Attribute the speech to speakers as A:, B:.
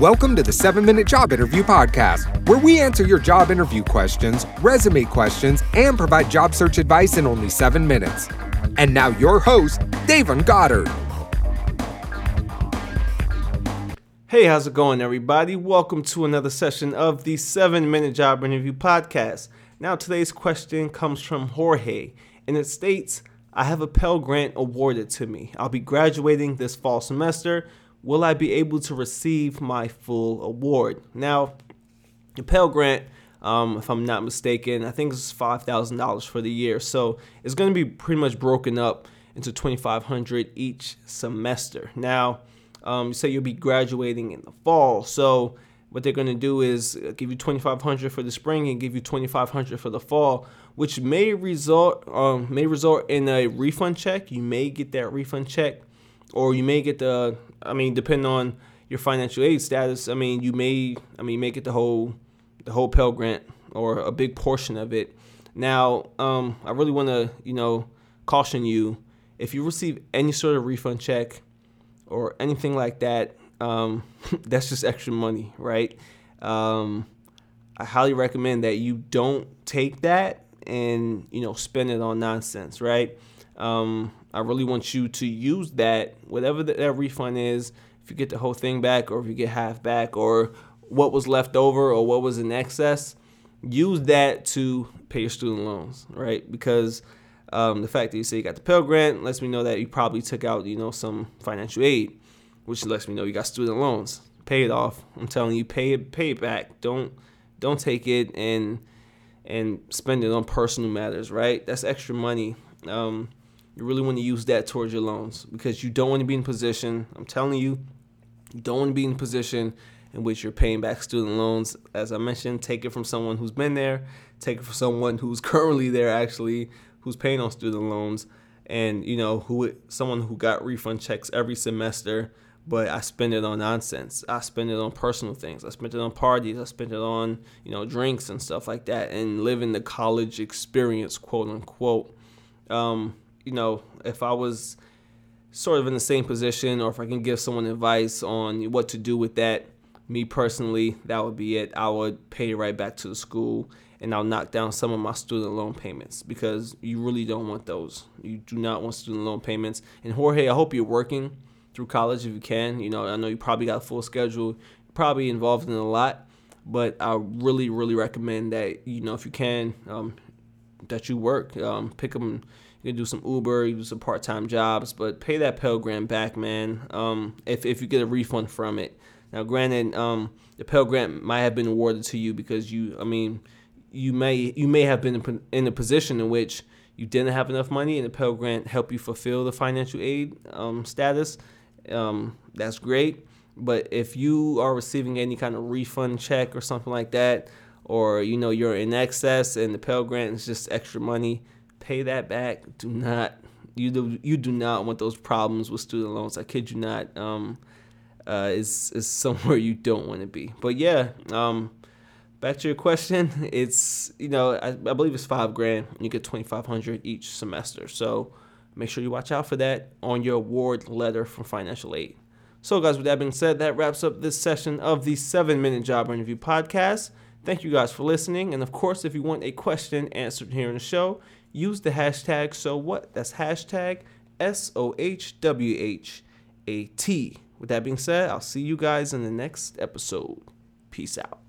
A: Welcome to the 7 Minute Job Interview Podcast, where we answer your job interview questions, resume questions, and provide job search advice in only 7 minutes. And now, your host, Davon Goddard.
B: Hey, how's it going, everybody? Welcome to another session of the 7 Minute Job Interview Podcast. Now, today's question comes from Jorge, and it states I have a Pell Grant awarded to me. I'll be graduating this fall semester will I be able to receive my full award? Now, the Pell Grant, um, if I'm not mistaken, I think it's five thousand dollars for the year. So it's going to be pretty much broken up into 2,500 each semester. Now, um, you say you'll be graduating in the fall, so what they're going to do is give you 2,500 for the spring and give you 2,500 for the fall which may result um, may result in a refund check you may get that refund check or you may get the I mean, depending on your financial aid status, I mean, you may I mean make it the whole the whole Pell Grant or a big portion of it. Now, um, I really want to you know caution you if you receive any sort of refund check or anything like that, um, that's just extra money, right? Um, I highly recommend that you don't take that and you know spend it on nonsense, right? Um, I really want you to use that, whatever that, refund is, if you get the whole thing back or if you get half back or what was left over or what was in excess, use that to pay your student loans, right? Because um, the fact that you say you got the Pell Grant lets me know that you probably took out, you know, some financial aid, which lets me know you got student loans. Pay it off. I'm telling you, pay it, pay it back. Don't don't take it and and spend it on personal matters, right? That's extra money. Um, you really want to use that towards your loans because you don't want to be in position. I'm telling you, you don't want to be in position in which you're paying back student loans. As I mentioned, take it from someone who's been there, take it from someone who's currently there actually, who's paying on student loans, and you know who someone who got refund checks every semester. But I spend it on nonsense. I spend it on personal things. I spend it on parties. I spend it on you know drinks and stuff like that, and living the college experience, quote unquote. Um, you know, if I was sort of in the same position or if I can give someone advice on what to do with that, me personally, that would be it. I would pay it right back to the school and I'll knock down some of my student loan payments because you really don't want those. You do not want student loan payments. And Jorge, I hope you're working through college if you can. You know, I know you probably got a full schedule, probably involved in a lot, but I really, really recommend that, you know, if you can, um, that you work. Um, pick them you can do some Uber, you do some part time jobs, but pay that Pell Grant back, man. Um, if if you get a refund from it. Now, granted, um, the Pell Grant might have been awarded to you because you, I mean, you may you may have been in a position in which you didn't have enough money, and the Pell Grant helped you fulfill the financial aid um, status. Um, that's great. But if you are receiving any kind of refund check or something like that, or you know you're in excess and the Pell Grant is just extra money, pay that back. Do not you do you do not want those problems with student loans. I kid you not. Um, uh, is is somewhere you don't want to be. But yeah, um, back to your question. It's you know I, I believe it's five grand. You get twenty five hundred each semester. So make sure you watch out for that on your award letter from financial aid. So guys, with that being said, that wraps up this session of the seven minute job interview podcast. Thank you guys for listening. And of course, if you want a question answered here in the show, use the hashtag so what. That's hashtag S O H W H A T. With that being said, I'll see you guys in the next episode. Peace out.